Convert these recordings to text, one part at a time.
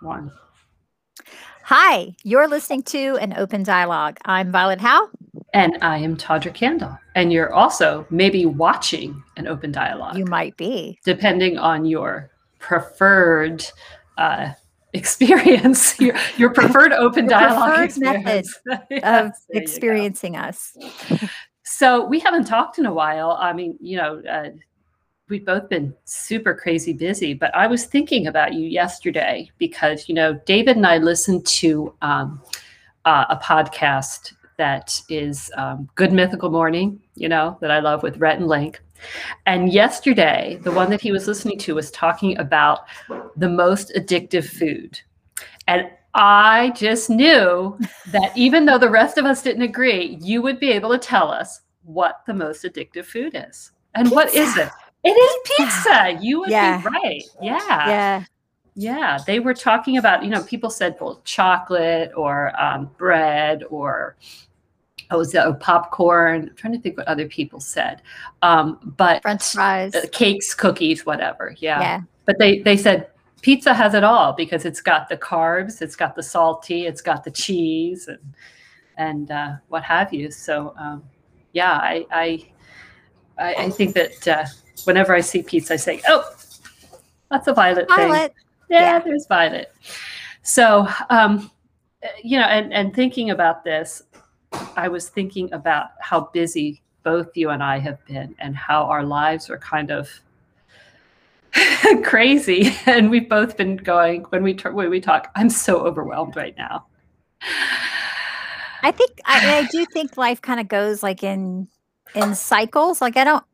one. Hi, you're listening to an open dialogue. I'm Violet Howe. And I am Tawdra Kandle. And you're also maybe watching an open dialogue. You might be. Depending on your preferred uh, experience, your, your preferred open Your dialogue preferred method. Of Yes, go. experiencing us. So we haven't talked in a while. I mean, you know, uh, we've both been super crazy busy, but I was thinking about you yesterday because, you know, David and I listened to um, uh, a podcast that is um, Good Mythical Morning, you know, that I love with Rhett and Link. And yesterday, the one that he was listening to was talking about the most addictive food. And I just knew that even though the rest of us didn't agree, you would be able to tell us what the most addictive food is. And what is it? It is pizza. You would Yeah. be right. Yeah. Yeah. Yeah. They were talking about, you know, people said, well, chocolate or um, bread or oh, so popcorn. I'm trying to think what other people said. Um, but French fries. uh, cakes, cookies, whatever. Yeah. Yeah. But they they said pizza has it all because it's got the carbs, it's got the salty, it's got the cheese, and and uh, what have you. So um, yeah, I I I, I think that uh, whenever I see pizza, I say, oh, that's a violet thing. Violet. Yeah, Yeah. there's violet. So um, you know, and and thinking about this, I was thinking about how busy both you and I have been, and how our lives are kind of crazy. And we've both been going when we talk, when we talk. I'm so overwhelmed right now. I think I, I do think life kind of goes like in in cycles. Like I don't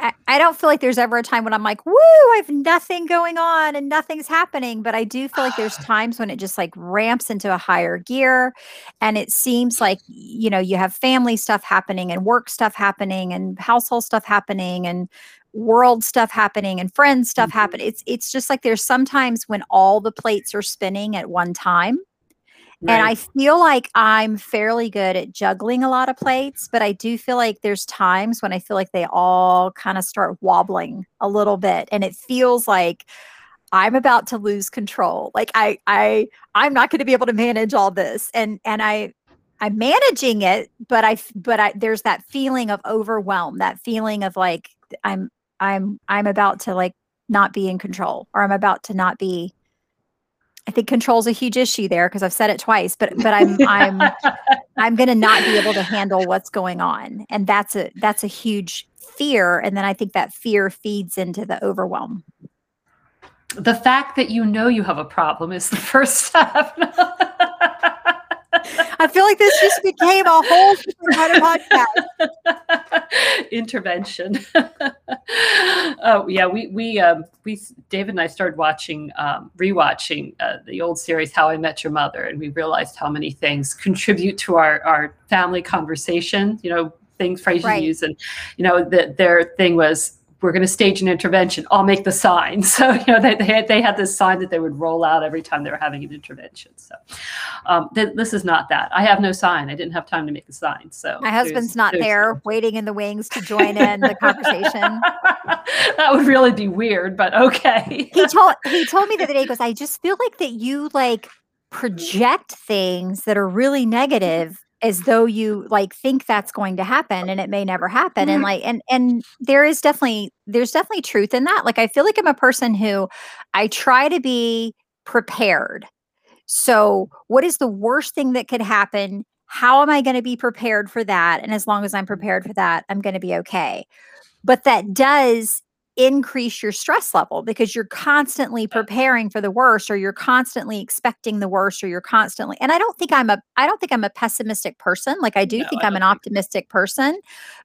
I, I don't feel like there's ever a time when I'm like, woo, I have nothing going on and nothing's happening. But I do feel like there's times when it just like ramps into a higher gear. And it seems like, you know, you have family stuff happening and work stuff happening and household stuff happening and world stuff happening and friends stuff Mhm. happening. It's it's just like there's sometimes when all the plates are spinning at one time. And I feel like I'm fairly good at juggling a lot of plates, but I do feel like there's times when I feel like they all kind of start wobbling a little bit and it feels like I'm about to lose control. Like I I I'm not going to be able to manage all this and and I I'm managing it, but I but I there's that feeling of overwhelm, that feeling of like I'm I'm I'm about to like not be in control or I'm about to not be I think control's a huge issue there because I've said it twice, but but I'm I'm I'm going to not be able to handle what's going on, and that's a that's a huge fear, and then I think that fear feeds into the overwhelm. the fact that you know you have a problem is the first step. I feel like this just became a whole different kind of podcast. intervention. oh yeah, we we um, we David and I started watching um, rewatching uh, the old series How I Met Your Mother, and we realized how many things contribute to our our family conversation. You know, things phrases Right. used, and you know that their thing was. We're going to stage an intervention. I'll make the sign. So you know they, they had they had this sign that they would roll out every time they were having an intervention. So um, th- this is not that. I have no sign. I didn't have time to make the sign. So My husband's not there, waiting in the wings to join in the conversation. that would really be weird, but okay. He told he told me the other day. He goes, "I just feel like that you like project things that are really negative." As though you like think that's going to happen and it may never happen and Mhm. like and and there is definitely there's definitely truth in that like i feel like i'm a person who i try to be prepared. So what is the worst thing that could happen? How am i going to be prepared for that? And as long as i'm prepared for that i'm going to be okay. But that does increase your stress level because you're constantly preparing for the worst or you're constantly expecting the worst or you're constantly and I don't think I'm a I don't think I'm a pessimistic person like I do No, think I I'm an optimistic person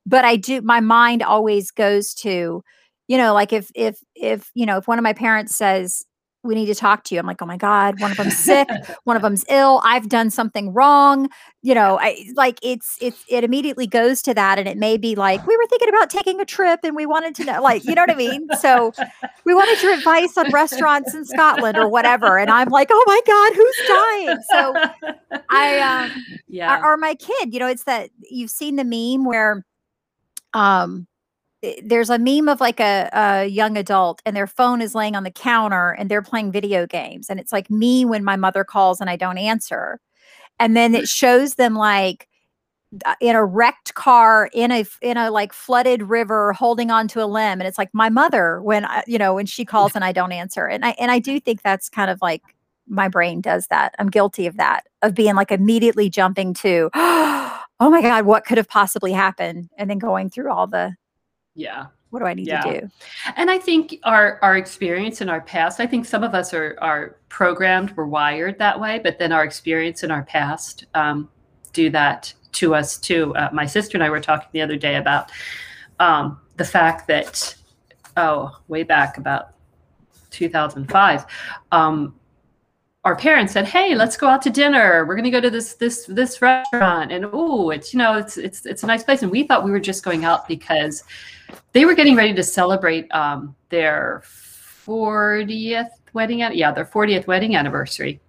but I do my mind always goes to you know like if if if you know if one of my parents says we need to talk to you. I'm like oh my god one of them's sick one of them's ill i've done something wrong. You know i like it's it's it immediately goes to that and it may be like we were thinking about taking a trip and we wanted to know like you know what i mean? So we wanted your advice on restaurants in scotland or whatever and i'm like oh my god who's dying? So i um yeah. or, or my kid you know it's that you've seen the meme where um there's a meme of like a, a young adult and their phone is laying on the counter and they're playing video games and it's like me when my mother calls and I don't answer. And then it shows them like uh, in a wrecked car in a in a like flooded river holding onto a limb and it's like my mother when I, you know when she calls and I don't answer. And I and I do think that's kind of like my brain does that. I'm guilty of that of being like immediately jumping to oh my god what could have possibly happened? and then going through all the yeah what do I need yeah. to do? And I think our our experience in our past, I think some of us are are programmed, we're wired that way, but then our experience in our past um, do that to us too. Uh, my sister and I were talking the other day about um, the fact that oh, way back about 2005. Um, our parents said, "Hey, let's go out to dinner. We're going to go to this this this restaurant, and oh, it's you know, it's it's it's a nice place." And we thought we were just going out because they were getting ready to celebrate um, their 40th wedding. Yeah, their 40th wedding anniversary.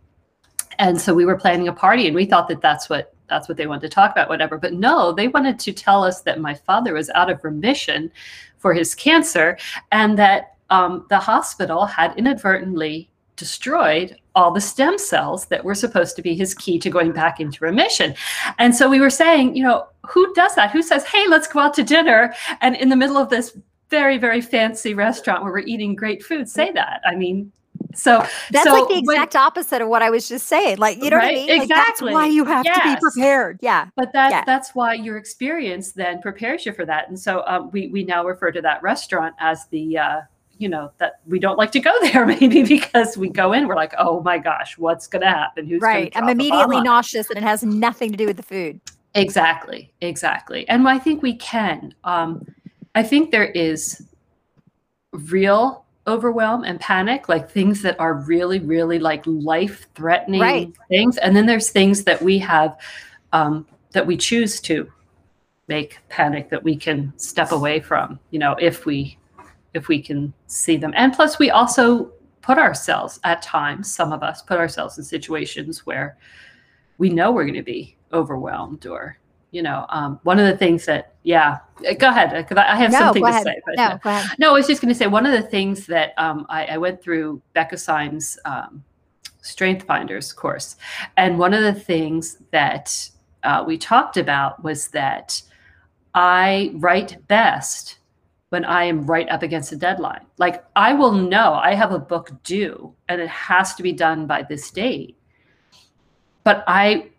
And so we were planning a party, and we thought that that's what that's what they wanted to talk about, whatever. But no, they wanted to tell us that my father was out of remission for his cancer, and that um, the hospital had inadvertently destroyed all the stem cells that were supposed to be his key to going back into remission. And so we were saying, you know, who does that? Who says, hey, let's go out to dinner? And in the middle of this very, very fancy restaurant where we're eating great food, say that. I mean, so that's so like the exact when, opposite of what I was just saying. Like, you know right? what I mean? Like, exactly. that's why you have yes. to be prepared. Yeah. But that's yeah. that's why your experience then prepares you for that. And so um, we we now refer to that restaurant as the uh, you know that we don't like to go there maybe because we go in we're like oh my gosh what's going to happen? Who's right i'm immediately nauseous and it has nothing to do with the food. Exactly exactly. And i think we can um, i think there is real overwhelm and panic like things that are really really like life threatening right. things. And then there's things that we have um, that we choose to make panic that we can step away from you know if we if we can see them. And plus, we also put ourselves at times, some of us put ourselves in situations where we know we're going to be overwhelmed or you know um, one of the things that yeah go ahead because i have no, something to ahead. say but no, uh, no i was just going to say one of the things that um, I, I, went through becca syme's um, strength finders course and one of the things that uh, we talked about was that i write best when I am right up against a deadline. Like I will know I have a book due and it has to be done by this date. But I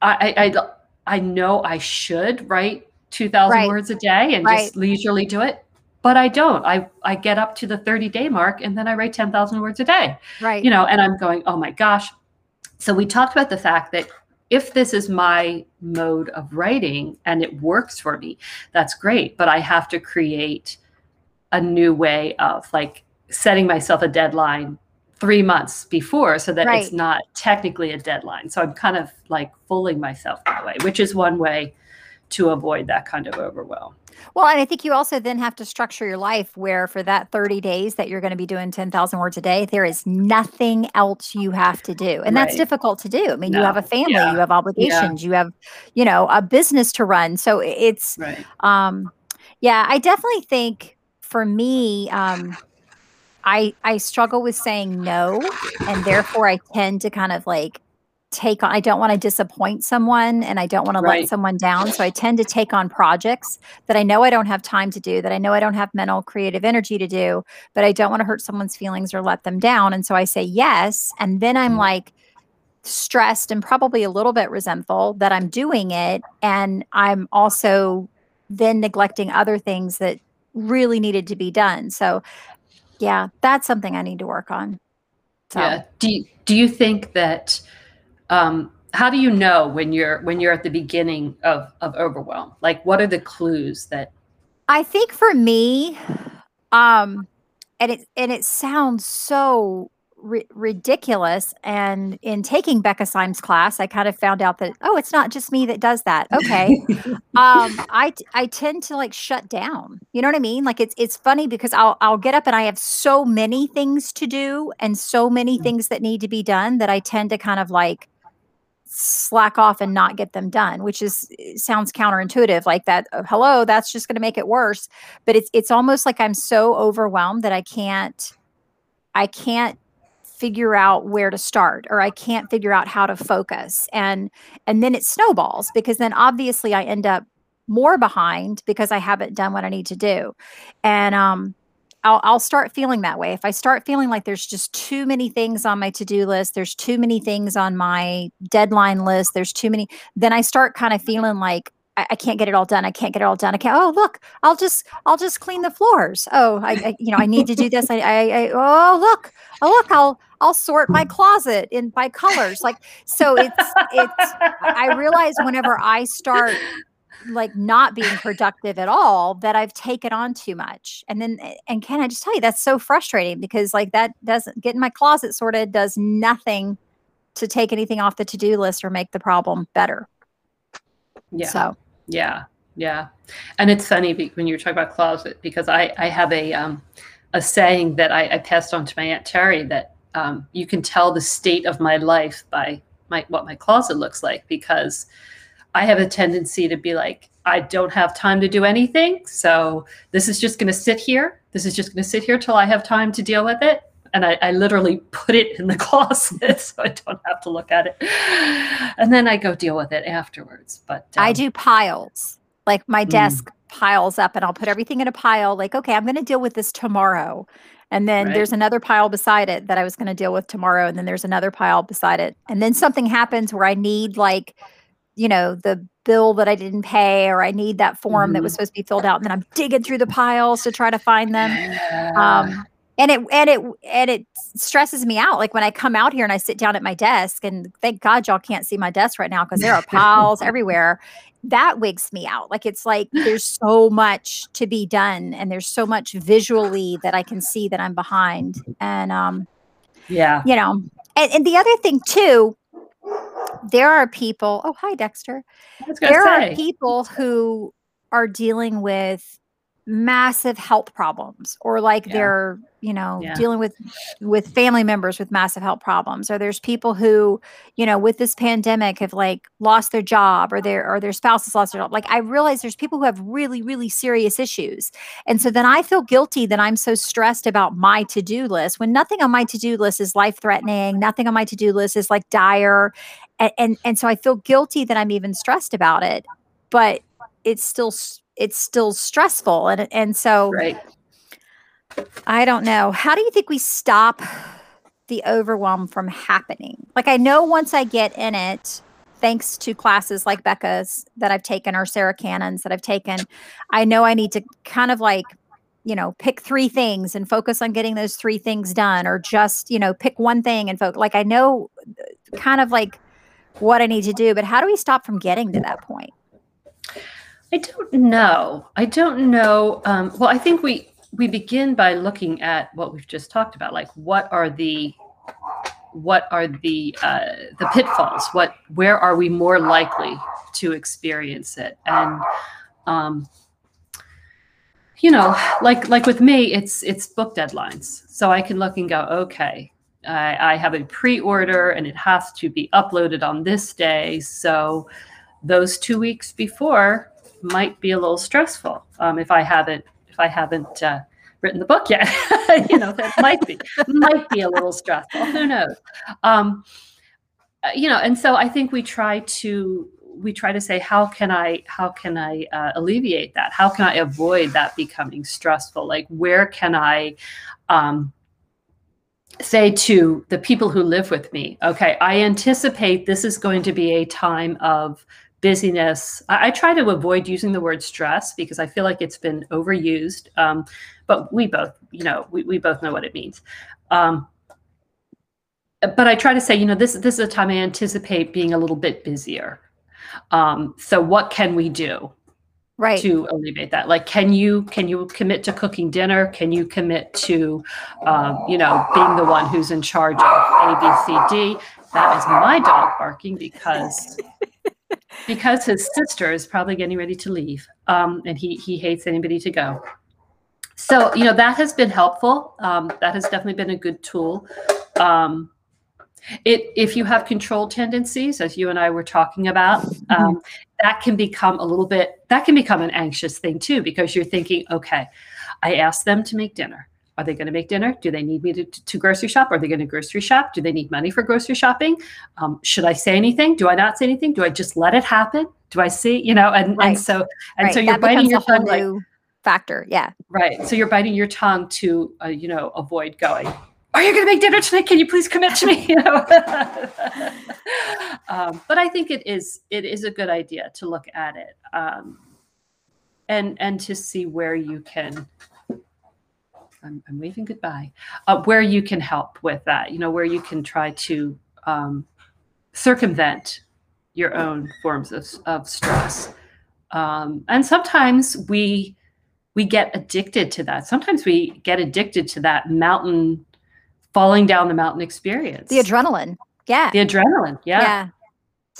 I I, I know I should write 2000 right. words a day and right. just leisurely do it. But I don't. I I get up to the 30 day mark and then I write 10,000 words a day. Right. You know, and I'm going, "Oh my gosh." So we talked about the fact that if this is my mode of writing and it works for me, that's great. But I have to create a new way of like setting myself a deadline three months before so that right. it's not technically a deadline. So I'm kind of like fooling myself that way, which is one way to avoid that kind of overwhelm. Well, and I think you also then have to structure your life where for that 30 days that you're going to be doing 10,000 words a day, there is nothing else you have to do. And right. that's difficult to do. I mean, no. you have a family, yeah. you have obligations, yeah. you have, you know, a business to run. So it's, right. um, yeah, I definitely think for me, um, I I struggle with saying no, and therefore I tend to kind of like take on i don't want to disappoint someone and i don't want to let someone down so i tend to take on projects that i know i don't have time to do that i know i don't have mental creative energy to do but i don't want to hurt someone's feelings or let them down and so i say yes and then i'm mm-hmm. like stressed and probably a little bit resentful that i'm doing it and i'm also then neglecting other things that really needed to be done so yeah that's something i need to work on so. yeah do you, do you think that um, how do you know when you're when you're at the beginning of of overwhelm? Like what are the clues that i think for me um and it and it sounds so ri- ridiculous and in taking becca syme's class i kind of found out that oh it's not just me that does that. Okay. Um i i tend to like shut down. You know what i mean? Like it's it's funny because i'll i'll get up and i have so many things to do and so many mm. things that need to be done that i tend to kind of like slack off and not get them done which is sounds counterintuitive like that oh, hello that's just going to make it worse. But it's it's almost like i'm so overwhelmed that i can't i can't figure out where to start or i can't figure out how to focus. And and then it snowballs because then obviously i end up more behind because i haven't done what i need to do. And um I'll, I'll start feeling that way. If I start feeling like there's just too many things on my to do list, there's too many things on my deadline list, there's too many, then I start kind of mm-hmm. feeling like I, I can't get it all done. I can't get it all done. I can't. Oh, look, I'll just, I'll just clean the floors. Oh, I, I you know, I need to do this. I, I, I, oh, look, oh, look, I'll, I'll sort my closet in by colors. Like, so it's, it's, I realize whenever I start like not being productive at all that I've taken on too much. And then eh, and can I just tell you that's so frustrating because like that doesn't get in my closet sorted does nothing to take anything off the to-do list or make the problem better. Yeah. So yeah. Yeah. And it's funny when you are talking about closet because I I have a um a saying that I, I passed on to my Aunt Terry that um, you can tell the state of my life by my what my closet looks like because I have a tendency to be like, I don't have time to do anything. So this is just going to sit here. This is just going to sit here till I have time to deal with it. And I, I, literally put it in the closet so I don't have to look at it. And then I go deal with it afterwards. But um, I do piles. Like my mm. desk mm. piles up and I'll put everything in a pile. Like, okay, I'm going to deal with this tomorrow. And then right. there's another pile beside it that I was going to deal with tomorrow. And then there's another pile beside it. And then something happens where I need like, you know, the bill that I didn't pay, or I need that form mm-hmm. that was mm-hmm. supposed to be filled out, and then I'm digging through the piles to try to find them. Yeah. Um, and it and it and it stresses me out. Like when I come out here and I sit down at my desk, and thank God y'all can't see my desk right now because there are piles everywhere. That wigs me out. Like it's like there's so much to be done, and there's so much visually that I can see that I'm behind. And um, yeah, you know, and, and the other thing too there are people, oh, hi, Dexter. There say. are people who are dealing with massive health problems or like yeah. they're you know yeah. dealing with with family members with massive health problems or there's people who you know with this pandemic have like lost their job or their or their spouse has lost their job like i realize there's people who have really really serious issues and so then i feel guilty that i'm so stressed about my to-do list when nothing on my to-do list is life threatening nothing on my to-do list is like dire and, and and so i feel guilty that i'm even stressed about it but it's still it's still stressful and and so right. I don't know. How do you think we stop the overwhelm from happening? Like I know once I get in it, thanks to classes like Becca's that I've taken or Sarah Cannon's that I've taken, I know I need to kind of like you know pick three things and focus on getting those three things done or just you know pick one thing and focus like i know uh, kind of like what i need to do but how do we stop from getting to that point I don't know. I don't know. Um, well, I think we we begin by looking at what we've just talked about, like what are the what are the uh, the pitfalls? What where are we more likely to experience it? And um, you know, like like with me, it's it's book deadlines, so I can look and go, okay, I, I have a pre-order and it has to be uploaded on this day, so those two weeks before might be a little stressful um, if I haven't if I haven't uh, written the book yet. you know, that might be might be a little stressful. Who knows? Um, uh, you know, and so I think we try to we try to say how can I how can I uh, alleviate that? How can I avoid that becoming stressful? Like where can I um, say to the people who live with me, okay, I anticipate this is going to be a time of busyness. I, I, try to avoid using the word stress because I feel like it's been overused. Um, but we both, you know, we, we both know what it means. Um, but I try to say, you know, this this is a time I anticipate being a little bit busier. Um, so what can we do? Right. to alleviate that like can you can you commit to cooking dinner can you commit to um, you know being the one who's in charge of a b c d that is my dog barking because because his sister is probably getting ready to leave um, and he he hates anybody to go. So you know that has been helpful. Um, that has definitely been a good tool. Um, it if you have control tendencies as you and i were talking about Mm-hmm. um, that can become a little bit that can become an anxious thing too because you're thinking okay i asked them to make dinner are they going to make dinner do they need me to, to grocery shop are they going to grocery shop do they need money for grocery shopping um, should i say anything do i not say anything do i just let it happen do i see you know and, Right. and so and right. so you're that biting your tongue like factor. Yeah. Right. So you're biting your tongue to, uh, you know, avoid going. Are you going to make dinner tonight? Can you please commit to me? You know. um, but I think it is it is a good idea to look at it um, and and to see where you can. I'm, I'm waving goodbye. Uh, where you can help with that, you know, where you can try to um, circumvent your own forms of, of stress. Um, and sometimes we we get addicted to that. Sometimes we get addicted to that mountain falling down the mountain experience. The adrenaline. Yeah. The adrenaline. Yeah. yeah.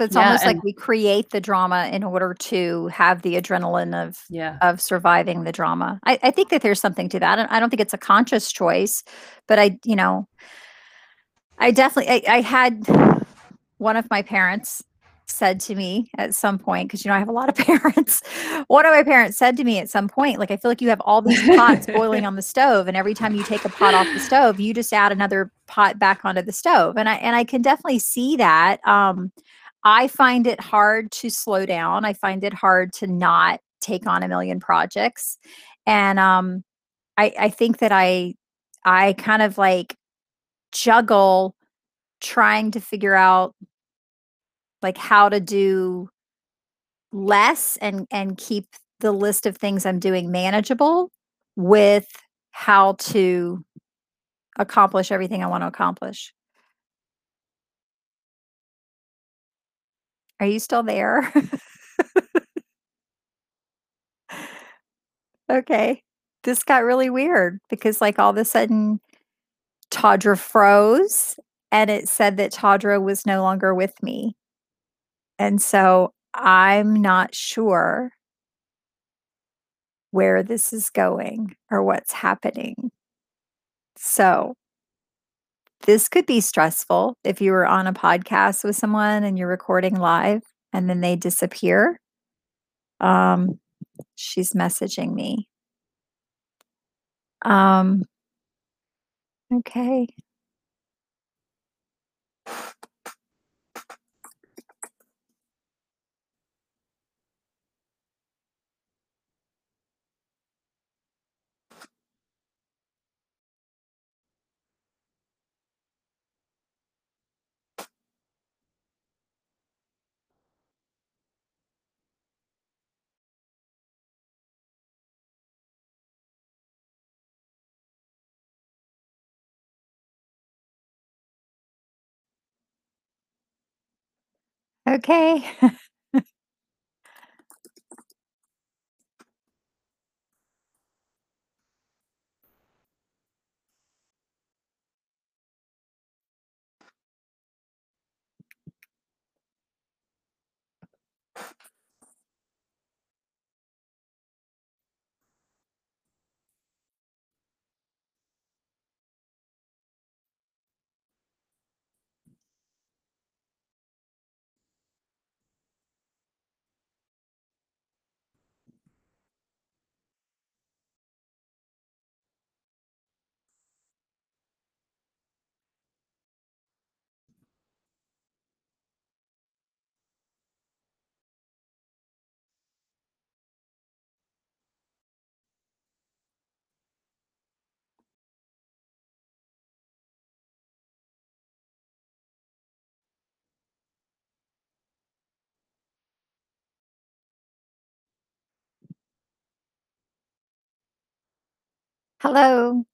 So it's Yeah, almost like we create the drama in order to have the adrenaline of Yeah. of surviving the drama. I, I think that there's something to that. And I don't think it's a conscious choice, but I, you know, I definitely I, I had one of my parents said to me at some point, because you know I have a lot of parents. One of my parents said to me at some point, like, I feel like you have all these pots boiling on the stove, and every time you take a pot off the stove, you just add another pot back onto the stove. And I and I can definitely see that. Um, I find it hard to slow down. I find it hard to not take on a million projects. And um I I think that I I kind of like juggle trying to figure out like how to do less and and keep the list of things I'm doing manageable with how to accomplish everything I want to accomplish. Are you still there? okay. This got really weird because, like, all of a sudden, Tawdra froze and it said that Tawdra was no longer with me. And so I'm not sure where this is going or what's happening. So this could be stressful if you were on a podcast with someone and you're recording live and then they disappear. Um, she's messaging me. Um, okay. Okay. Hello.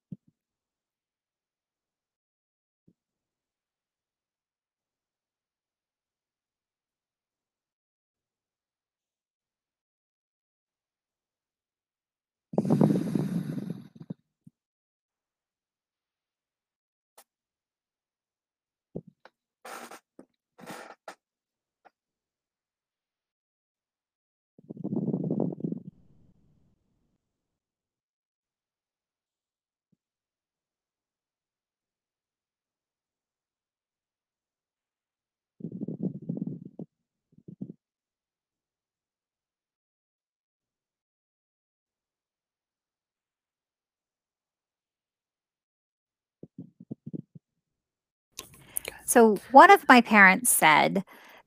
So one of my parents said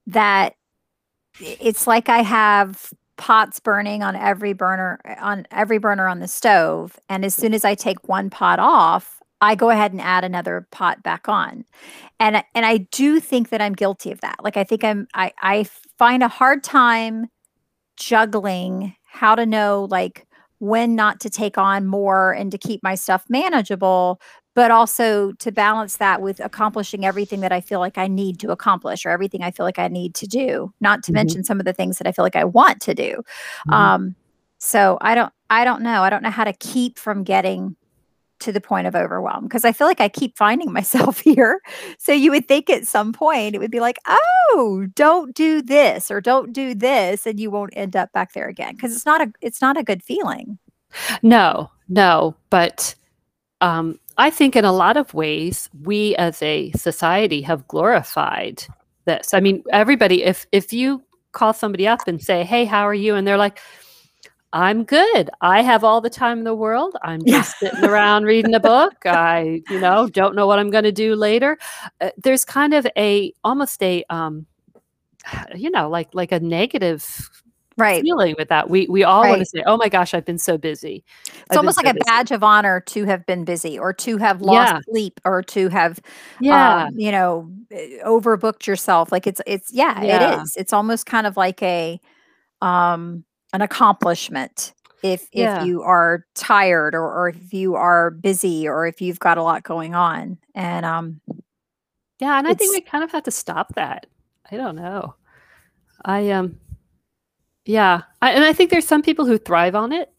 that it's like I have pots burning on every burner on every burner on the stove and as soon as I take one pot off, I go ahead and add another pot back on. And and I do think that I'm guilty of that. Like I think I'm I I find a hard time juggling how to know like when not to take on more and to keep my stuff manageable but also to balance that with accomplishing everything that I feel like I need to accomplish or everything I feel like I need to do, not to mm-hmm. mention some of the things that I feel like I want to do. Mm-hmm. Um, so I don't, I don't know. I don't know how to keep from getting to the point of overwhelm because I feel like I keep finding myself here. So you would think at some point it would be like, oh, don't do this or don't do this, and you won't end up back there again because it's not a, it's not a good feeling. No, no, but um, I think in a lot of ways, we as a society have glorified this. I mean, everybody, if if you call somebody up and say, Hey, how are you? And they're like, I'm good. I have all the time in the world. I'm just sitting around reading a book. I, you know, don't know what I'm going to do later. Uh, there's kind of a almost a um you know, like like a negative right. feeling with that. We we all right. want to say, "Oh my gosh, I've been so busy." It's I've almost like so a busy. badge of honor to have been busy, or to have lost yeah. sleep, or to have, yeah, um, you know, eh, overbooked yourself. Like it's it's yeah, yeah, it is. It's almost kind of like a um an accomplishment if yeah. if you are tired or, or if you are busy or if you've got a lot going on and um yeah and i think we kind of have to stop that i don't know i um yeah. I, and I think there's some people who thrive on it.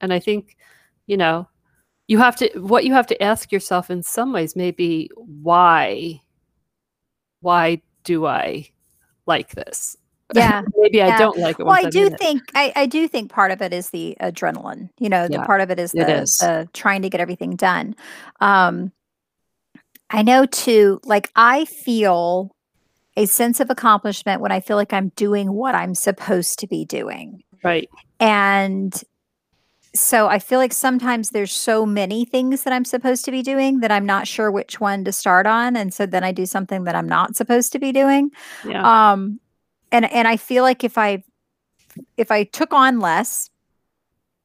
And I think, you know, you have to, what you have to ask yourself in some ways maybe why, why do I like this? Yeah. maybe yeah. I don't like it. Well, I do think, I, I do think part of it is the adrenaline, you know, the yeah, part of it is the, it is. the trying to get everything done. Um, I know too, like I feel a sense of accomplishment when I feel like I'm doing what I'm supposed to be doing. Right. And so I feel like sometimes there's so many things that I'm supposed to be doing that I'm not sure which one to start on. And so then I do something that I'm not supposed to be doing. Yeah. Um and and I feel like if I if I took on less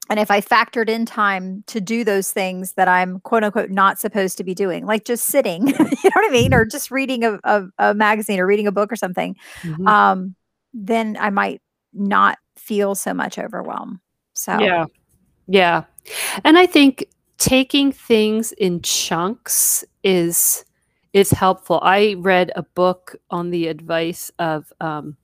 and if I factored in time to do those things that I'm quote unquote not supposed to be doing, like just sitting, you know what I mean, or just reading a, a, a magazine or reading a book or something, mm-hmm. um, then I might not feel so much overwhelm. So yeah, yeah, and I think taking things in chunks is is helpful. I read a book on the advice of um,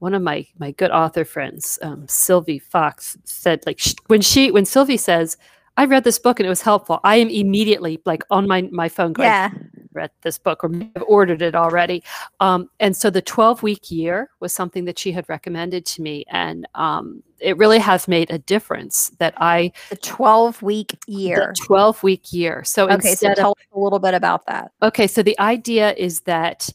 one of my my good author friends, um, Sylvie Fox, said like sh- when she when Sylvie says, "I read this book and it was helpful," I am immediately like on my my phone going, "Yeah, read this book or I've ordered it already." Um, and so the twelve week year was something that she had recommended to me, and um, it really has made a difference. That I the twelve week year, twelve week year. So okay, so tell of, us a little bit about that. Okay, so the idea is that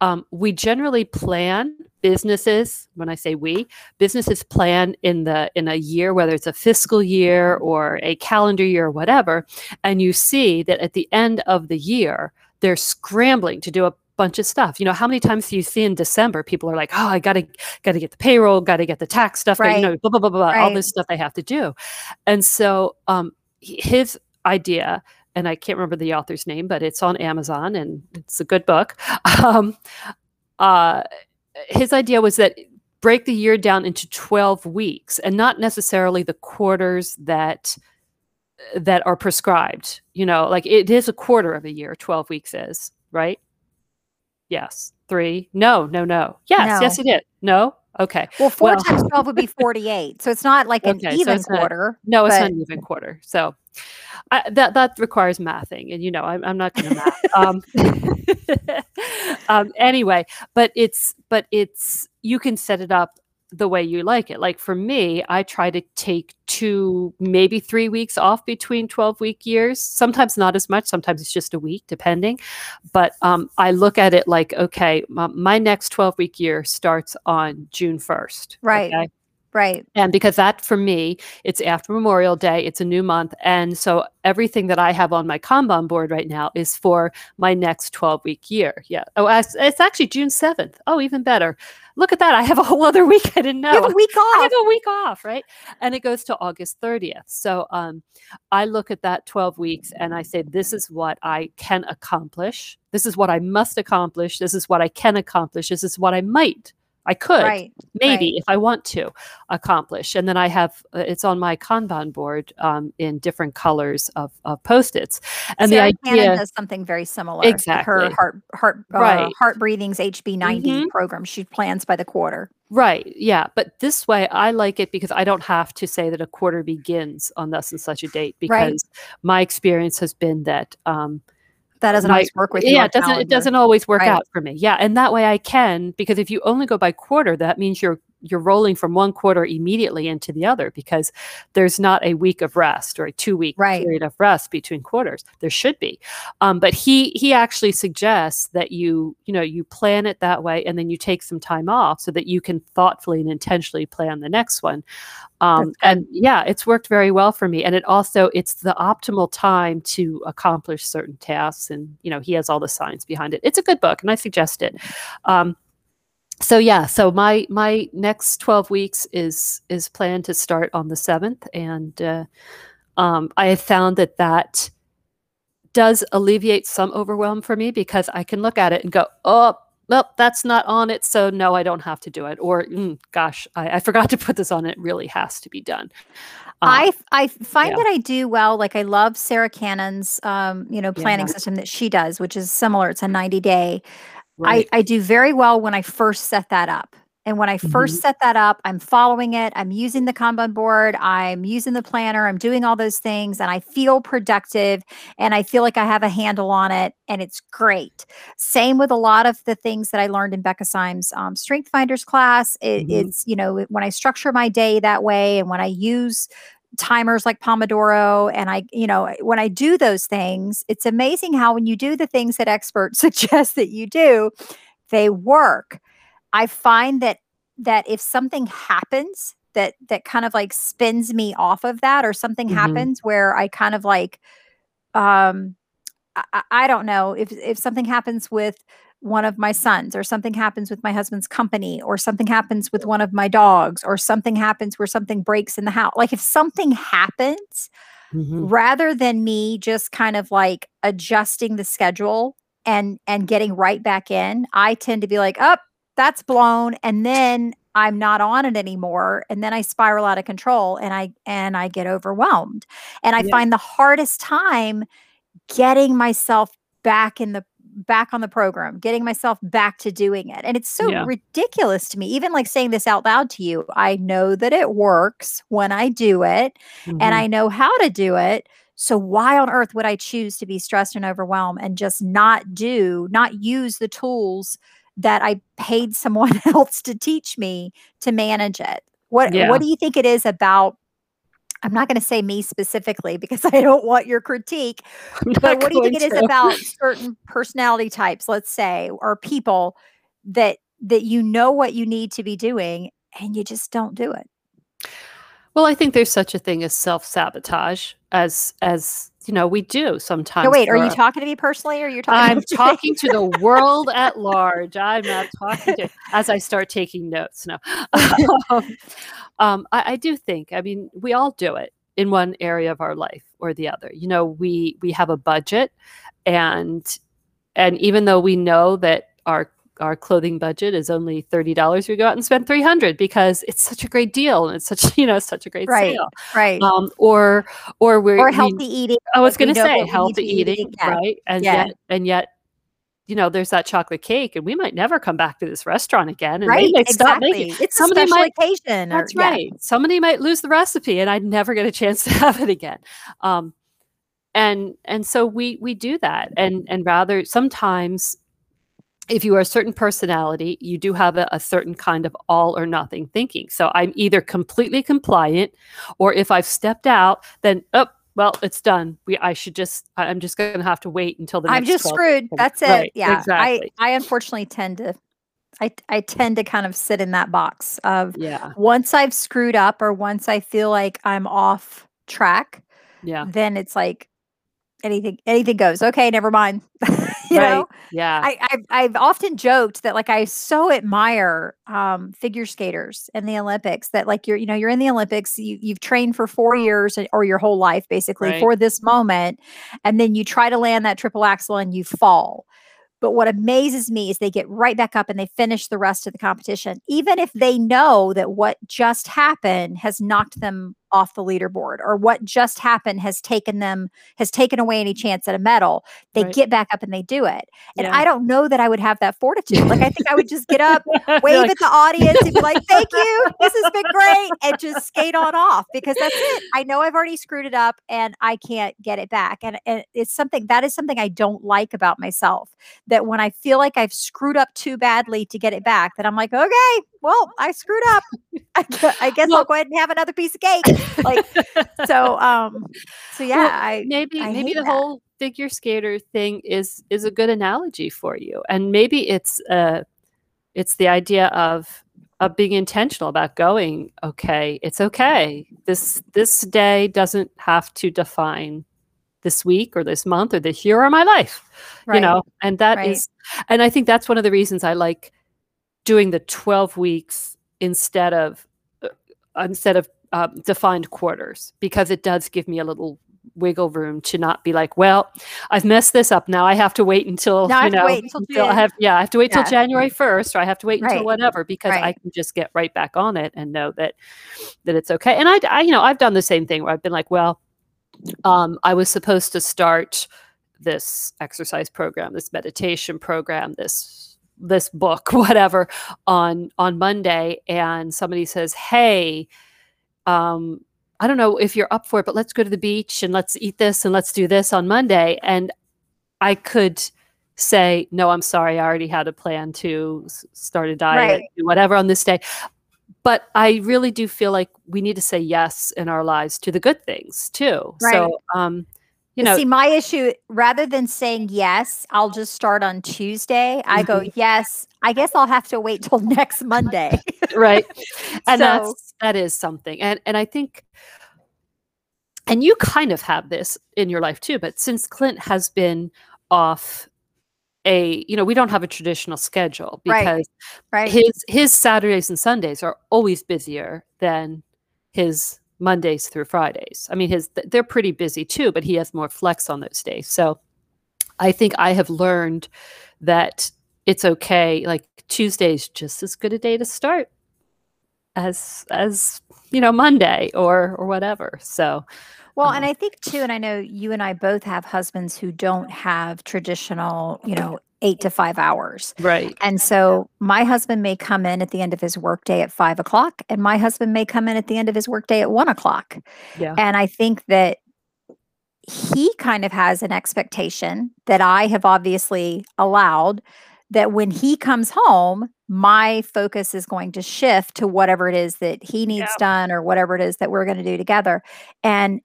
um, we generally plan businesses when i say we businesses plan in the in a year whether it's a fiscal year or a calendar year or whatever and you see that at the end of the year they're scrambling to do a bunch of stuff you know how many times do you see in december people are like oh i gotta gotta get the payroll gotta get the tax stuff right. you know blah blah blah blah right. all this stuff they have to do and so um his idea and I can't remember the author's name, but it's on Amazon and it's a good book. Um, uh, his idea was that break the year down into 12 weeks and not necessarily the quarters that that are prescribed you know like it is a quarter of a year 12 weeks is right? Yes. Three? No no no. Yes no. yes it is. No okay well four well, times 12 would be 48 so it's not like an even so quarter not, no it's not an even quarter so I, that that requires mathing, and you know I'm, I'm not going to math. um, um, anyway, but it's but it's you can set it up the way you like it. Like for me, I try to take two, maybe three weeks off between 12 week years. Sometimes not as much, sometimes it's just a week, depending. But um, I look at it like, okay, my, my next 12 week year starts on June 1st. Right. Okay? Right. And because that for me, it's after Memorial Day, it's a new month. And so everything that I have on my Kanban board right now is for my next 12 week year. Yeah. Oh, it's actually June 7th. Oh, even better. Look at that. I have a whole other week I didn't know. You have a week off. I have a week off, right? And it goes to August 30th. So um, I look at that 12 weeks and I say, this is what I can accomplish. This is what I must accomplish. This is what I can accomplish. This is what I might I could right, maybe right. if I want to accomplish. And then I have uh, it's on my Kanban board um, in different colors of, of post-its. And Sarah the idea Cannon does something very similar. Exactly. Her heart heart uh, Right. heart breathing's HB 90 Mhm. program. She plans by the quarter. Right. Yeah. But this way, I like it because I don't have to say that a quarter begins on thus and such a date because my experience has been that. Um, That doesn't my- always work with you yeah, it doesn't. It doesn't always work Right. out for me. Yeah, and that way I can because if you only go by quarter, that means you're you're rolling from one quarter immediately into the other because there's not a week of rest or a two week Right. period of rest between quarters. There should be, um, but he he actually suggests that you you know you plan it that way and then you take some time off so that you can thoughtfully and intentionally plan the next one. Um, and yeah, it's worked very well for me. And it also it's the optimal time to accomplish certain tasks. And you know he has all the science behind it. It's a good book, and I suggest it. Um, so yeah, so my my next twelve weeks is is planned to start on the seventh, and uh, um, I have found that that does alleviate some overwhelm for me because I can look at it and go, oh. Well, that's not on it, so no, I don't have to do it. Or, "Mm, gosh, I, I forgot to put this on. It really has to be done. Um, I I find yeah. that I do well. Like I love Sarah Cannon's um, you know, planning Yeah. system that she does, which is similar. It's a 90 day. Right. I, I do very well when I first set that up. And when I 1st Mhm. set that up, I'm following it. I'm using the Kanban board. I'm using the planner. I'm doing all those things and I feel productive and I feel like I have a handle on it and it's great. Same with a lot of the things that I learned in Becca Syme's um, Strength Finders class. It, Mhm. It's, you know, when I structure my day that way and when I use timers like Pomodoro and I, you know, when I do those things, it's amazing how when you do the things that experts suggest that you do, they work. I find that that if something happens that that kind of like spins me off of that or something Mhm. happens where I kind of like um I- I don't know if if something happens with one of my sons or something happens with my husband's company or something happens with one of my dogs or something happens where something breaks in the house like if something happens Mhm. rather than me just kind of like adjusting the schedule and and getting right back in i tend to be like up that's blown and then i'm not on it anymore and then i spiral out of control and i and i get overwhelmed and i Yeah. find the hardest time getting myself back in the back on the program getting myself back to doing it and it's so Yeah. ridiculous to me even like saying this out loud to you i know that it works when i do it and Mhm. I know how to do it. So why on earth would I choose to be stressed and overwhelmed and just not do, not use the tools that I paid someone else to teach me to manage it? What Yeah. what do you think it is about I'm not going to say me specifically because I don't want your critique, but what do you think it going is to. about certain personality types, let's say, or people that that you know what you need to be doing and you just don't do it? Well, I think there's such a thing as self sabotage, as as you know we do sometimes. No, wait, are you talking to me personally or you're talking I'm to talking to the world at large. I'm not talking to as I start taking notes. No, um, um, I, I do think. I mean, we all do it in one area of our life or the other. You know, we we have a budget, and and even though we know that our our clothing budget is only thirty dollars, we go out and spend three hundred because it's such a great deal and it's such you know such a great Right. sale. right. Um, or or we're or we- healthy eating. I was going to say we healthy to eat to eating, yeah, right? And yeah. yet, and yet, you know, there's that chocolate cake, and we might never come back to this restaurant again, and Right, they exactly. making. It's Somebody a special might- occasion. or- That's yeah. right. Somebody might lose the recipe, and I'd never get a chance to have it again. Um, and and so we we do that, and and rather sometimes. If you are a certain personality, you do have a, a certain kind of all or nothing thinking. So I'm either completely compliant, or if I've stepped out, then oh well, it's done. We I should just I'm just going to have to wait until the I'm just screwed. That's it. Right, yeah. exactly. I, I unfortunately tend to I, I tend to kind of sit in that box of Yeah. once I've screwed up or once I feel like I'm off track, Yeah. then it's like anything anything goes. Okay, never mind. you right. know, Yeah. I, I've I've often joked that like I so admire um, figure skaters in the Olympics that like you're you know you're in the Olympics you you've trained for four years or your whole life basically Right. for this moment and then you try to land that triple axel and you fall. But what amazes me is they get right back up and they finish the rest of the competition, even if they know that what just happened has knocked them off the leaderboard or what just happened has taken them has taken away any mm. chance at a medal. They Right. get back up and they do it. And Yeah. i don't know that i would have that fortitude. Like i think i would just get up wave like, at the audience and be like thank you. This has been great and just skate on off because that's it. I know i've already screwed it up and i can't get it back. And, and it's something that is something i don't like about myself that when i feel like i've screwed up too badly to get it back that i'm like okay well i screwed up i, gu- I guess Well- i'll go ahead and have another piece of cake like so um so yeah Well, i maybe I maybe the that. whole figure skater thing is is a good analogy for you and maybe it's uh it's the idea of of being intentional about going okay it's okay this this day doesn't have to define this week or this month or this year or my life you know and that is, right. and i think that's one of the reasons i like doing the 12 weeks instead of uh, instead of um, defined quarters because it does give me a little wiggle room to not be like well i've messed this up. Now i have to wait until Now I you know wait until until i have yeah i have to wait till january 1st or i have to wait until whatever because i can just get right back on it and know that that it's okay. And I, I you know i've done the same thing where i've been like well um, I was supposed to start this exercise program, this meditation program, this this book, whatever, on on Monday, and somebody says, "Hey, um, I don't know if you're up for it, but let's go to the beach and let's eat this and let's do this on Monday." And I could say, "No, I'm sorry, I already had a plan to start a diet, Right. whatever on this day." But I really do feel like we need to say yes in our lives to the good things too. Right. So, um, you know, see my issue rather than saying yes i'll just start on tuesday i go Mm-hmm. yes i guess i'll have to wait till next monday right and So- that's that is something and and i think and you kind of have this in your life too but since clint has been off a you know we don't have a traditional schedule Right. because right his his saturdays and sundays are always busier than his mondays through fridays. I mean his they're pretty busy too but he has more flex on those days. So i think i have learned that it's okay like tuesday's just as good a day to start as as you know monday or or whatever. So well um, and i think too and i know you and i both have husbands who don't have traditional you know eight to five hours. Right. And so my husband may come in at the end of his workday at five o'clock and my husband may come in at the end of his workday at one o'clock. Yeah. And I think that he kind of has an expectation that I have obviously allowed that when he comes home, my focus is going to shift to whatever it is that he needs Yeah. done or whatever it is that we're going to do together. And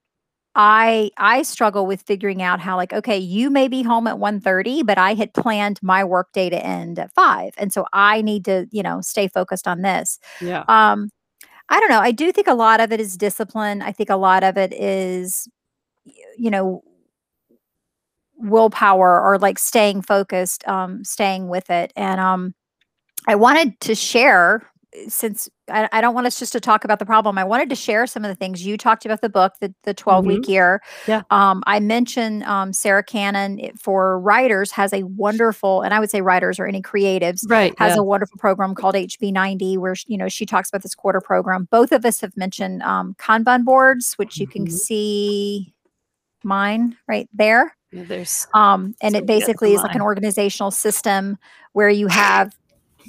I I struggle with figuring out how like okay you may be home at 1:30 but I had planned my work day to end at 5 and so I need to you know stay focused on this yeah um, I don't know. I do think a lot of it is discipline. I think a lot of it is, you know, willpower or like staying focused, um, staying with it. And um, I wanted to share since I, I don't want us just to talk about the problem. I wanted to share some of the things you talked about the book, the the 12 week year. Yeah. Um, I mentioned um, Sarah Cannon for writers has a wonderful, and I would say writers or any creatives right has yeah. a wonderful program called HB90 where you know she talks about this quarter program. Both of us have mentioned um, Kanban boards, which you can Mhm. see mine right there. Yeah, there's Um, and it basically is like an organizational system where you have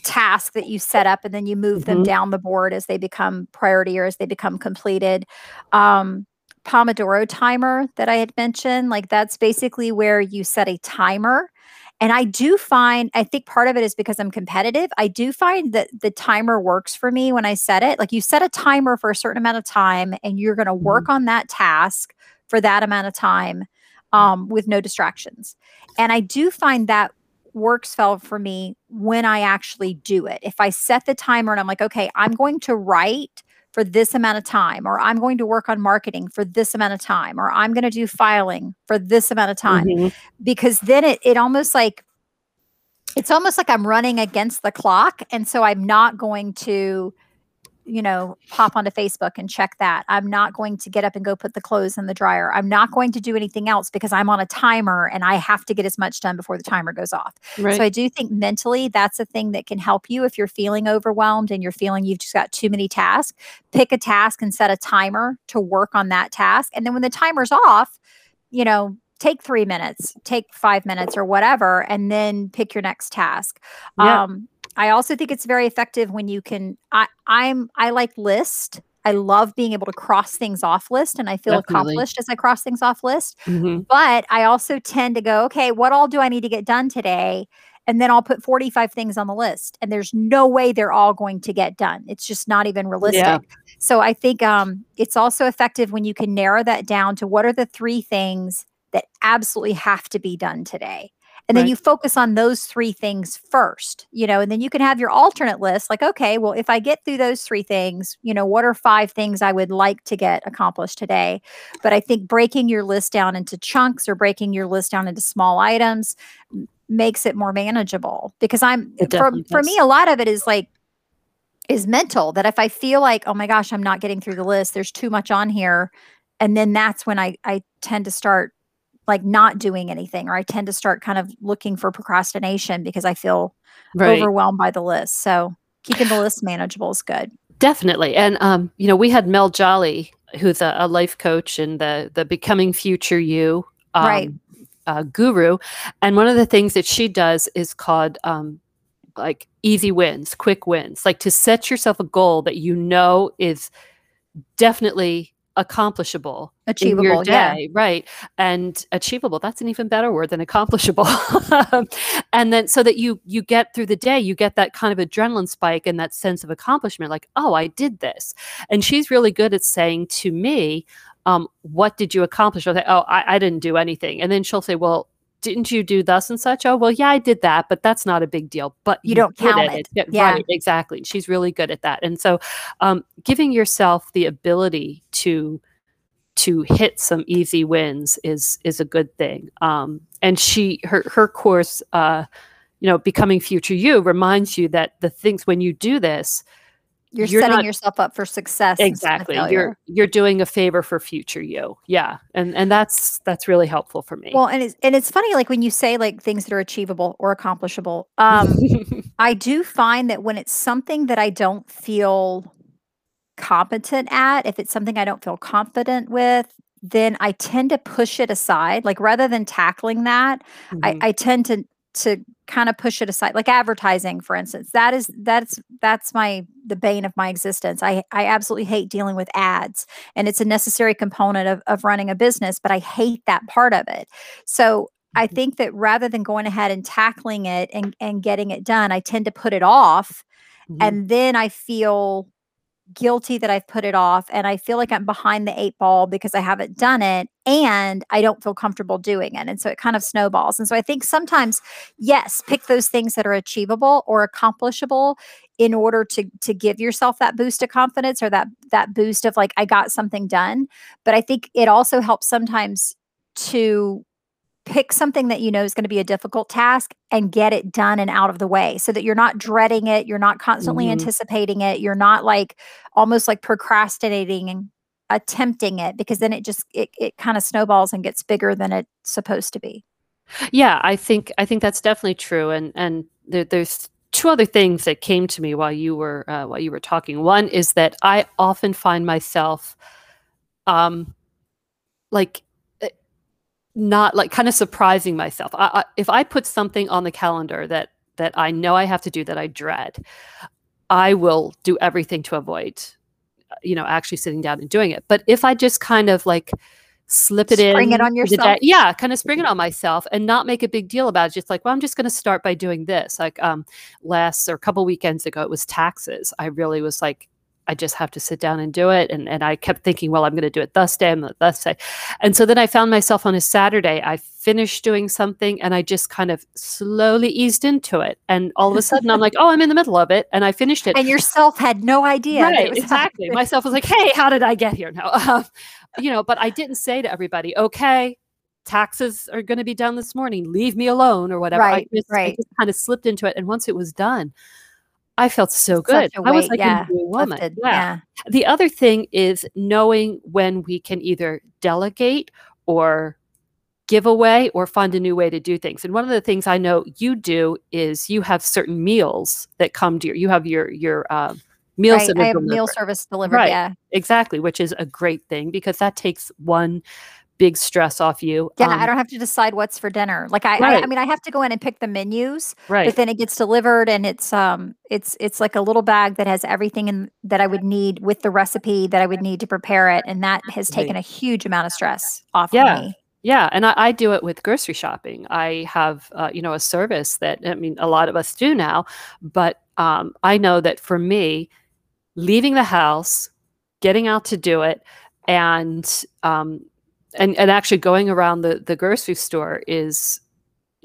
tasks that you set up and then you move them Mhm. down the board as they become priority or as they become completed. Um, Pomodoro timer that I had mentioned, like that's basically where you set a timer. And I do find, I think part of it is because I'm competitive. I do find that the timer works for me when I set it. Like you set a timer for a certain amount of time and you're going to work on that task for that amount of time um, with no distractions. And I do find that works well for me when I actually do it. If I set the timer and I'm like, okay, I'm going to write for this amount of time, or I'm going to work on marketing for this amount of time, or I'm going to do filing for this amount of time, mm-hmm. because then it it almost like it's almost like I'm running against the clock, and so I'm not going to you know, pop onto Facebook and check that. I'm not going to get up and go put the clothes in the dryer. I'm not going to do anything else because I'm on a timer and I have to get as much done before the timer goes off. Right. So I do think mentally that's a thing that can help you if you're feeling overwhelmed and you're feeling you've just got too many tasks. Pick a task and set a timer to work on that task. And then when the timer's off, you know, take three minutes, take five minutes or whatever, and then pick your next task. Yeah. Um, I also think it's very effective when you can. I, I'm I like list. I love being able to cross things off list and I feel Definitely. accomplished as I cross things off list. Mm-hmm. But I also tend to go, okay, what all do I need to get done today? And then I'll put 45 things on the list. And there's no way they're all going to get done. It's just not even realistic. Yeah. So I think um, it's also effective when you can narrow that down to what are the three things that absolutely have to be done today and then you focus on those three things first you know and then you can have your alternate list like okay well if i get through those three things you know what are five things i would like to get accomplished today? But i think breaking your list down into chunks or breaking your list down into small items makes it more manageable because i'm for, for me a lot of it is like is mental that if i feel like oh my gosh i'm not getting through the list there's too much on here and then that's when i i tend to start like not doing anything or I tend to start kind of looking for procrastination because I feel right. overwhelmed by the list. So keeping the list manageable is good. Definitely. And um, you know, we had Mel Jolly, who's a, a life coach and the the becoming future you um, right. Uh, guru. And one of the things that she does is called um, like easy wins, quick wins, like to set yourself a goal that you know is definitely accomplishable achievable day, yeah. right and achievable that's an even better word than accomplishable. And then so that you you get through the day you get that kind of adrenaline spike and that sense of accomplishment like oh i did this. And she's really good at saying to me um, what did you accomplish? I'll say oh I, I didn't do anything. And then she'll say well didn't you do thus and such? Oh, well, yeah, I did that, but that's not a big deal. But you, you don't count it. it. Yeah. Right, exactly. She's really good at that. And so um, giving yourself the ability to to hit some easy wins is is a good thing. Um, and she her her course uh, you know, becoming future you reminds you that the things when you do this, you're, you're setting not, yourself up for success exactly. you're you're doing a favor for future you. Yeah. And and that's that's really helpful for me. Well and it's and it's funny like when you say like things that are achievable or accomplishable um i do find that when it's something that i don't feel competent at if it's something i don't feel confident with then i tend to push it aside. Like rather than tackling that mm-hmm. I, I tend to to kind of push it aside like advertising for instance that is that's that's my the bane of my existence i i absolutely hate dealing with ads and it's a necessary component of, of running a business but i hate that part of it so i mm-hmm. think that rather than going ahead and tackling it and and getting it done i tend to put it off mm-hmm. and then i feel guilty that I've put it off and I feel like I'm behind the eight ball because I haven't done it and I don't feel comfortable doing it. And so it kind of snowballs. And so I think sometimes, yes, pick those things that are achievable or accomplishable in order to to give yourself that boost of confidence or that that boost of like I got something done. But I think it also helps sometimes to pick something that you know is going to be a difficult task and get it done and out of the way so that you're not dreading it you're not constantly mm-hmm. anticipating it you're not like almost like procrastinating and attempting it because then it just it, it kind of snowballs and gets bigger than it's supposed to be yeah i think i think that's definitely true and and there, there's two other things that came to me while you were uh, while you were talking one is that i often find myself um like not like kind of surprising myself. I, I, if I put something on the calendar that that I know I have to do that I dread, I will do everything to avoid, you know, actually sitting down and doing it. But if I just kind of like slip it spring in, spring it on yourself, yeah, kind of spring it on myself and not make a big deal about it. Just like, well, I'm just going to start by doing this. Like um, last or a couple weekends ago, it was taxes. I really was like, I just have to sit down and do it. And, and I kept thinking, well, I'm going to do it thus day, I'm thus day. And so then I found myself on a Saturday, I finished doing something and I just kind of slowly eased into it. And all of a sudden I'm like, oh, I'm in the middle of it and I finished it. And yourself had no idea. Right, exactly. Myself was like, hey, how did I get here now? Uh, you know, but I didn't say to everybody, okay, taxes are going to be done this morning. Leave me alone or whatever. Right, I just, right. I just kind of slipped into it. And once it was done, I felt so good. A I was like yeah, a new woman. lifted, Yeah. yeah. The other thing is knowing when we can either delegate or give away or find a new way to do things. And one of the things I know you do is you have certain meals that come to your, you have your, your, um, meals Right. that I have meal service delivered. Right. Yeah. Exactly, which is a great thing because that takes one big stress off you. Yeah. Um, I don't have to decide what's for dinner. Like I, I, I mean, I have to go in and pick the menus, right. but then it gets delivered and it's, um, it's, it's like a little bag that has everything in that I would need with the recipe that I would need to prepare it. And that has taken a huge amount of stress off Yeah. of me. Yeah, and I, I do it with grocery shopping. I have, uh, you know, a service that I mean, a lot of us do now, but um, I know that for me, leaving the house, getting out to do it, and um, and and actually going around the the grocery store is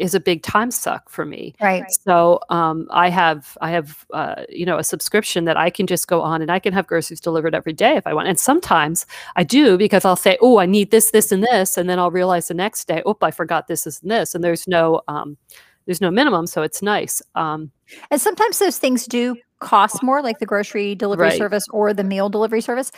is a big time suck for me. Right. So um, I have I have uh, you know a subscription that I can just go on and I can have groceries delivered every day if I want. And sometimes I do because I'll say, oh, I need this, this, and this, and then I'll realize the next day, oh, I forgot this, this, and this, and there's no um, there's no minimum, so it's nice. Um, And sometimes those things do cost more, like the grocery delivery Right. service or the meal delivery service.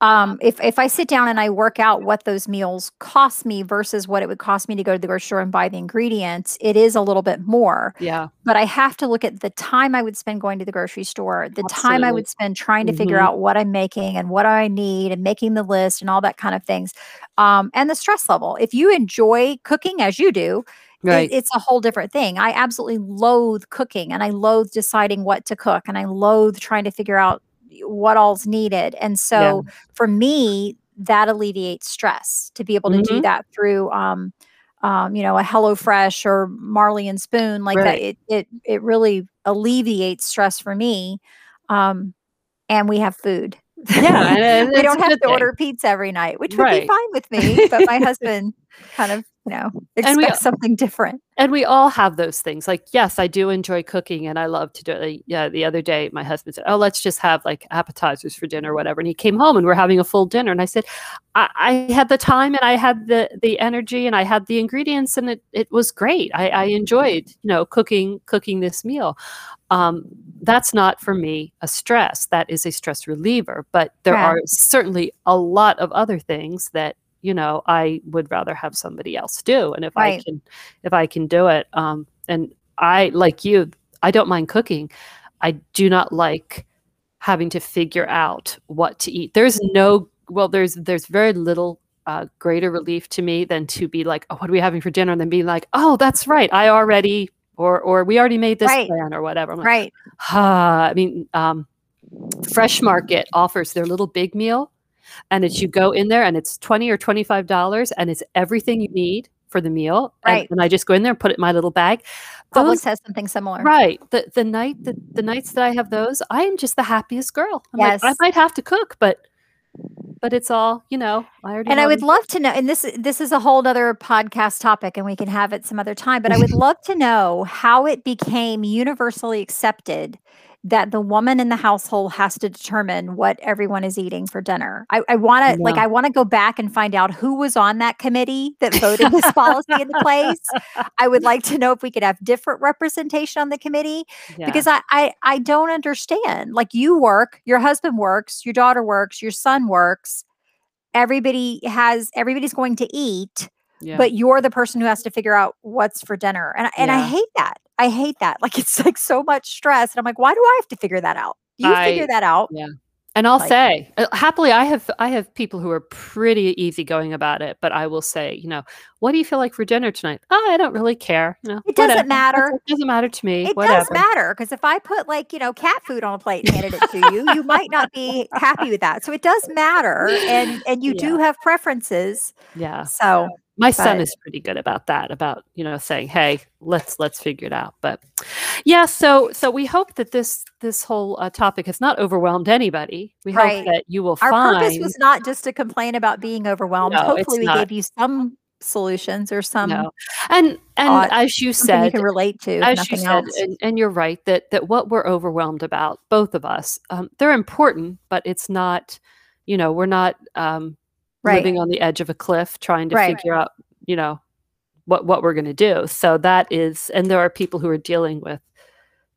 Um, if if I sit down and I work out what those meals cost me versus what it would cost me to go to the grocery store and buy the ingredients, it is a little bit more. yeah, But I have to look at the time I would spend going to the grocery store, the time I would spend trying to figure Mhm. out what I'm making and what I need and making the list and all that kind of things. Um, and the stress level. If you enjoy cooking as you do, right. it's a whole different thing. I absolutely loathe cooking and I loathe deciding what to cook and I loathe trying to figure out what all's needed. And so for me, that alleviates stress to be able to do Mhm. that through um, um, you know, a HelloFresh or Marley and Spoon like that. It it it really alleviates stress for me. Um, and we have food. yeah, we don't have to thing. order pizza every night, which would be fine with me. But my husband kind of, you know, And we- something different. and we all have those things. Like yes i do enjoy cooking and i love to do it. Like, yeah the other day my husband said oh let's just have like appetizers for dinner or whatever. And he came home and we're having a full dinner. And i said i, I had the time and i had the the energy and i had the ingredients and it, it was great. I, I enjoyed you know cooking cooking this meal. Um, that's not for me a stress. That is a stress reliever. But there Yeah. are certainly a lot of other things that you know i would rather have somebody else do and if i can if i can do it um and i like you i don't mind cooking. I do not like having to figure out what to eat. There's no well there's there's very little uh, greater relief to me than to be like oh what are we having for dinner? and then be like oh that's right i already or or we already made this Right. plan or whatever. I'm like, Right. Ah, I mean, um, Fresh Market offers their little big meal, and it's mm-hmm. you go in there and it's twenty or twenty five dollars, and it's everything you need for the meal. And- Right. And, I just go in there and put it in my little bag. Publix has something similar. right. The the night the, the nights that I have those, I am just the happiest girl. I'm like, I might have to cook, but but it's all you know. I already And I would love to know, and this this is a whole other podcast topic, and we can have it some other time. But I would love to know how it became universally accepted that the woman in the household has to determine what everyone is eating for dinner. I, I want to like I want to go back and find out who was on that committee that voted this policy into place. I would like to know if we could have different representation on the committee yeah. because I, I I don't understand. Like you work, your husband works, your daughter works, your son works. Everybody has everybody's going to eat, yeah. but you're the person who has to figure out what's for dinner. And I- and I hate that. I hate that. Like it's like so much stress. And I'm like, why do I have to figure that out? You figure that out. Yeah. And I'll Like- say, uh, happily, I have I have people who are pretty easygoing about it. But I will say, you know, what do you feel like for dinner tonight? Oh, I don't really care. You know, It doesn't whatever. matter. It doesn't matter to me. It whatever. does matter because if I put like, you know, cat food on a plate and handed it to you, you might not be happy with that. So it does matter. And and you do have preferences. Yeah, So my son is pretty good about that. About you know saying, hey, let's let's figure it out. But yeah, so so we hope that this this whole uh, topic has not overwhelmed anybody. We Right. hope that you will find Our purpose was not just to complain about being overwhelmed. No, Hopefully, we not. gave you some solutions or some no. and and odd- as you something you said can relate to, as you said, and, and you're right that that what we're overwhelmed about, both of us, um, they're important, but it's not, you know, we're not um, Right. living on the edge of a cliff trying to Right. figure out, you know, what what we're going to do. So that is, and there are people who are dealing with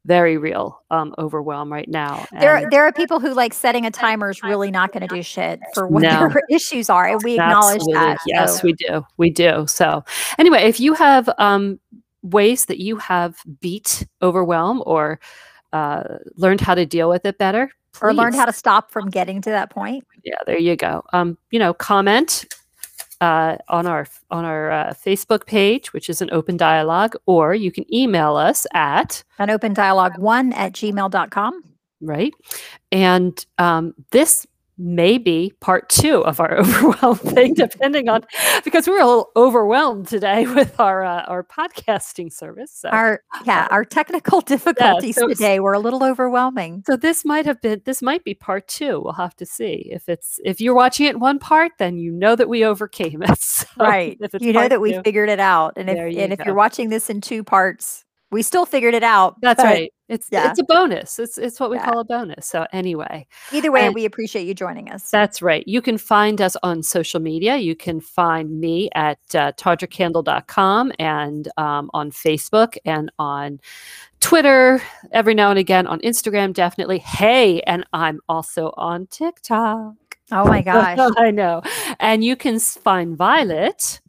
very real um, overwhelm right now. There, and there are people who like setting a timer is really not going to do shit for what No. their issues are, and we acknowledge Absolutely. that. Yes, so- we do. We do. So, anyway, if you have um, ways that you have beat overwhelm or uh, learned how to deal with it better, or learn how to stop from getting to that point. Yeah, there you go. Um, you know, comment uh, on our on our uh, Facebook page, which is an open dialogue, or you can email us at An open dialogue one at gmail.com. right? And um, this may be part two of our overwhelm thing, depending on because we're a little overwhelmed today with our uh, our podcasting service. So. Our yeah, our technical difficulties so today were a little overwhelming. so this might have been this might be part two. We'll have to see if it's if you're watching it in one part, then you know that we overcame it. So right. if You know that we two- figured it out. And if and if go. you're watching this in two parts, we still figured it out. That's right. It's yeah. it's a bonus. It's it's what we Yeah. call a bonus. So anyway, Either way, And- we appreciate you joining us. That's right. You can find us on social media. You can find me at uh, tawdrakandle.com and um, on Facebook and on Twitter every now and again, on Instagram, definitely. Hey, and I'm also on TikTok. oh my gosh. I know. And you can find Violet.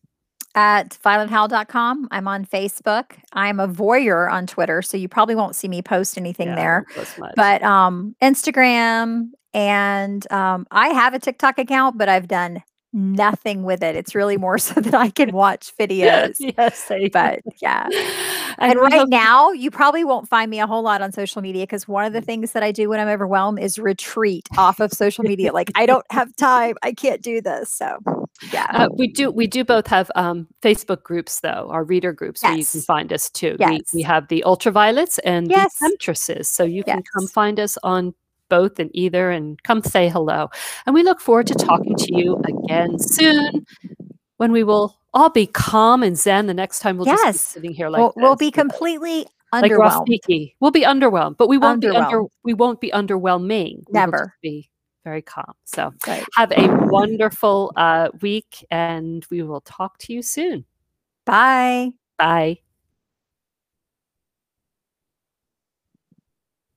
At violethowe.com. I'm on Facebook. I'm a voyeur on Twitter, so you probably won't see me post anything Yeah, there. not as much. But um Instagram and um I have a TikTok account, but I've done nothing with it. It's really more so that I can watch videos. yes. But yeah. and And right hope- now, you probably won't find me a whole lot on social media because one Mm. of the things that I do when I'm overwhelmed is retreat off of social media. like I don't have time. I can't do this. So yeah. Uh, we do we do both have um, Facebook groups though, our reader groups where you can find us too. We, we have the ultraviolets and Yes. the temptresses, so you can come find us on both and either and come say hello. And we look forward to talking to you again soon when we will all be calm and zen. The next time we'll just Yes. be sitting here like we'll, we'll be completely underwhelmed. like Ross underwhelmed. Peaky. We'll be underwhelmed, but we won't be under we won't be underwhelming. Never. be very calm. So Right. have a wonderful uh, week, and we will talk to you soon. Bye. Bye.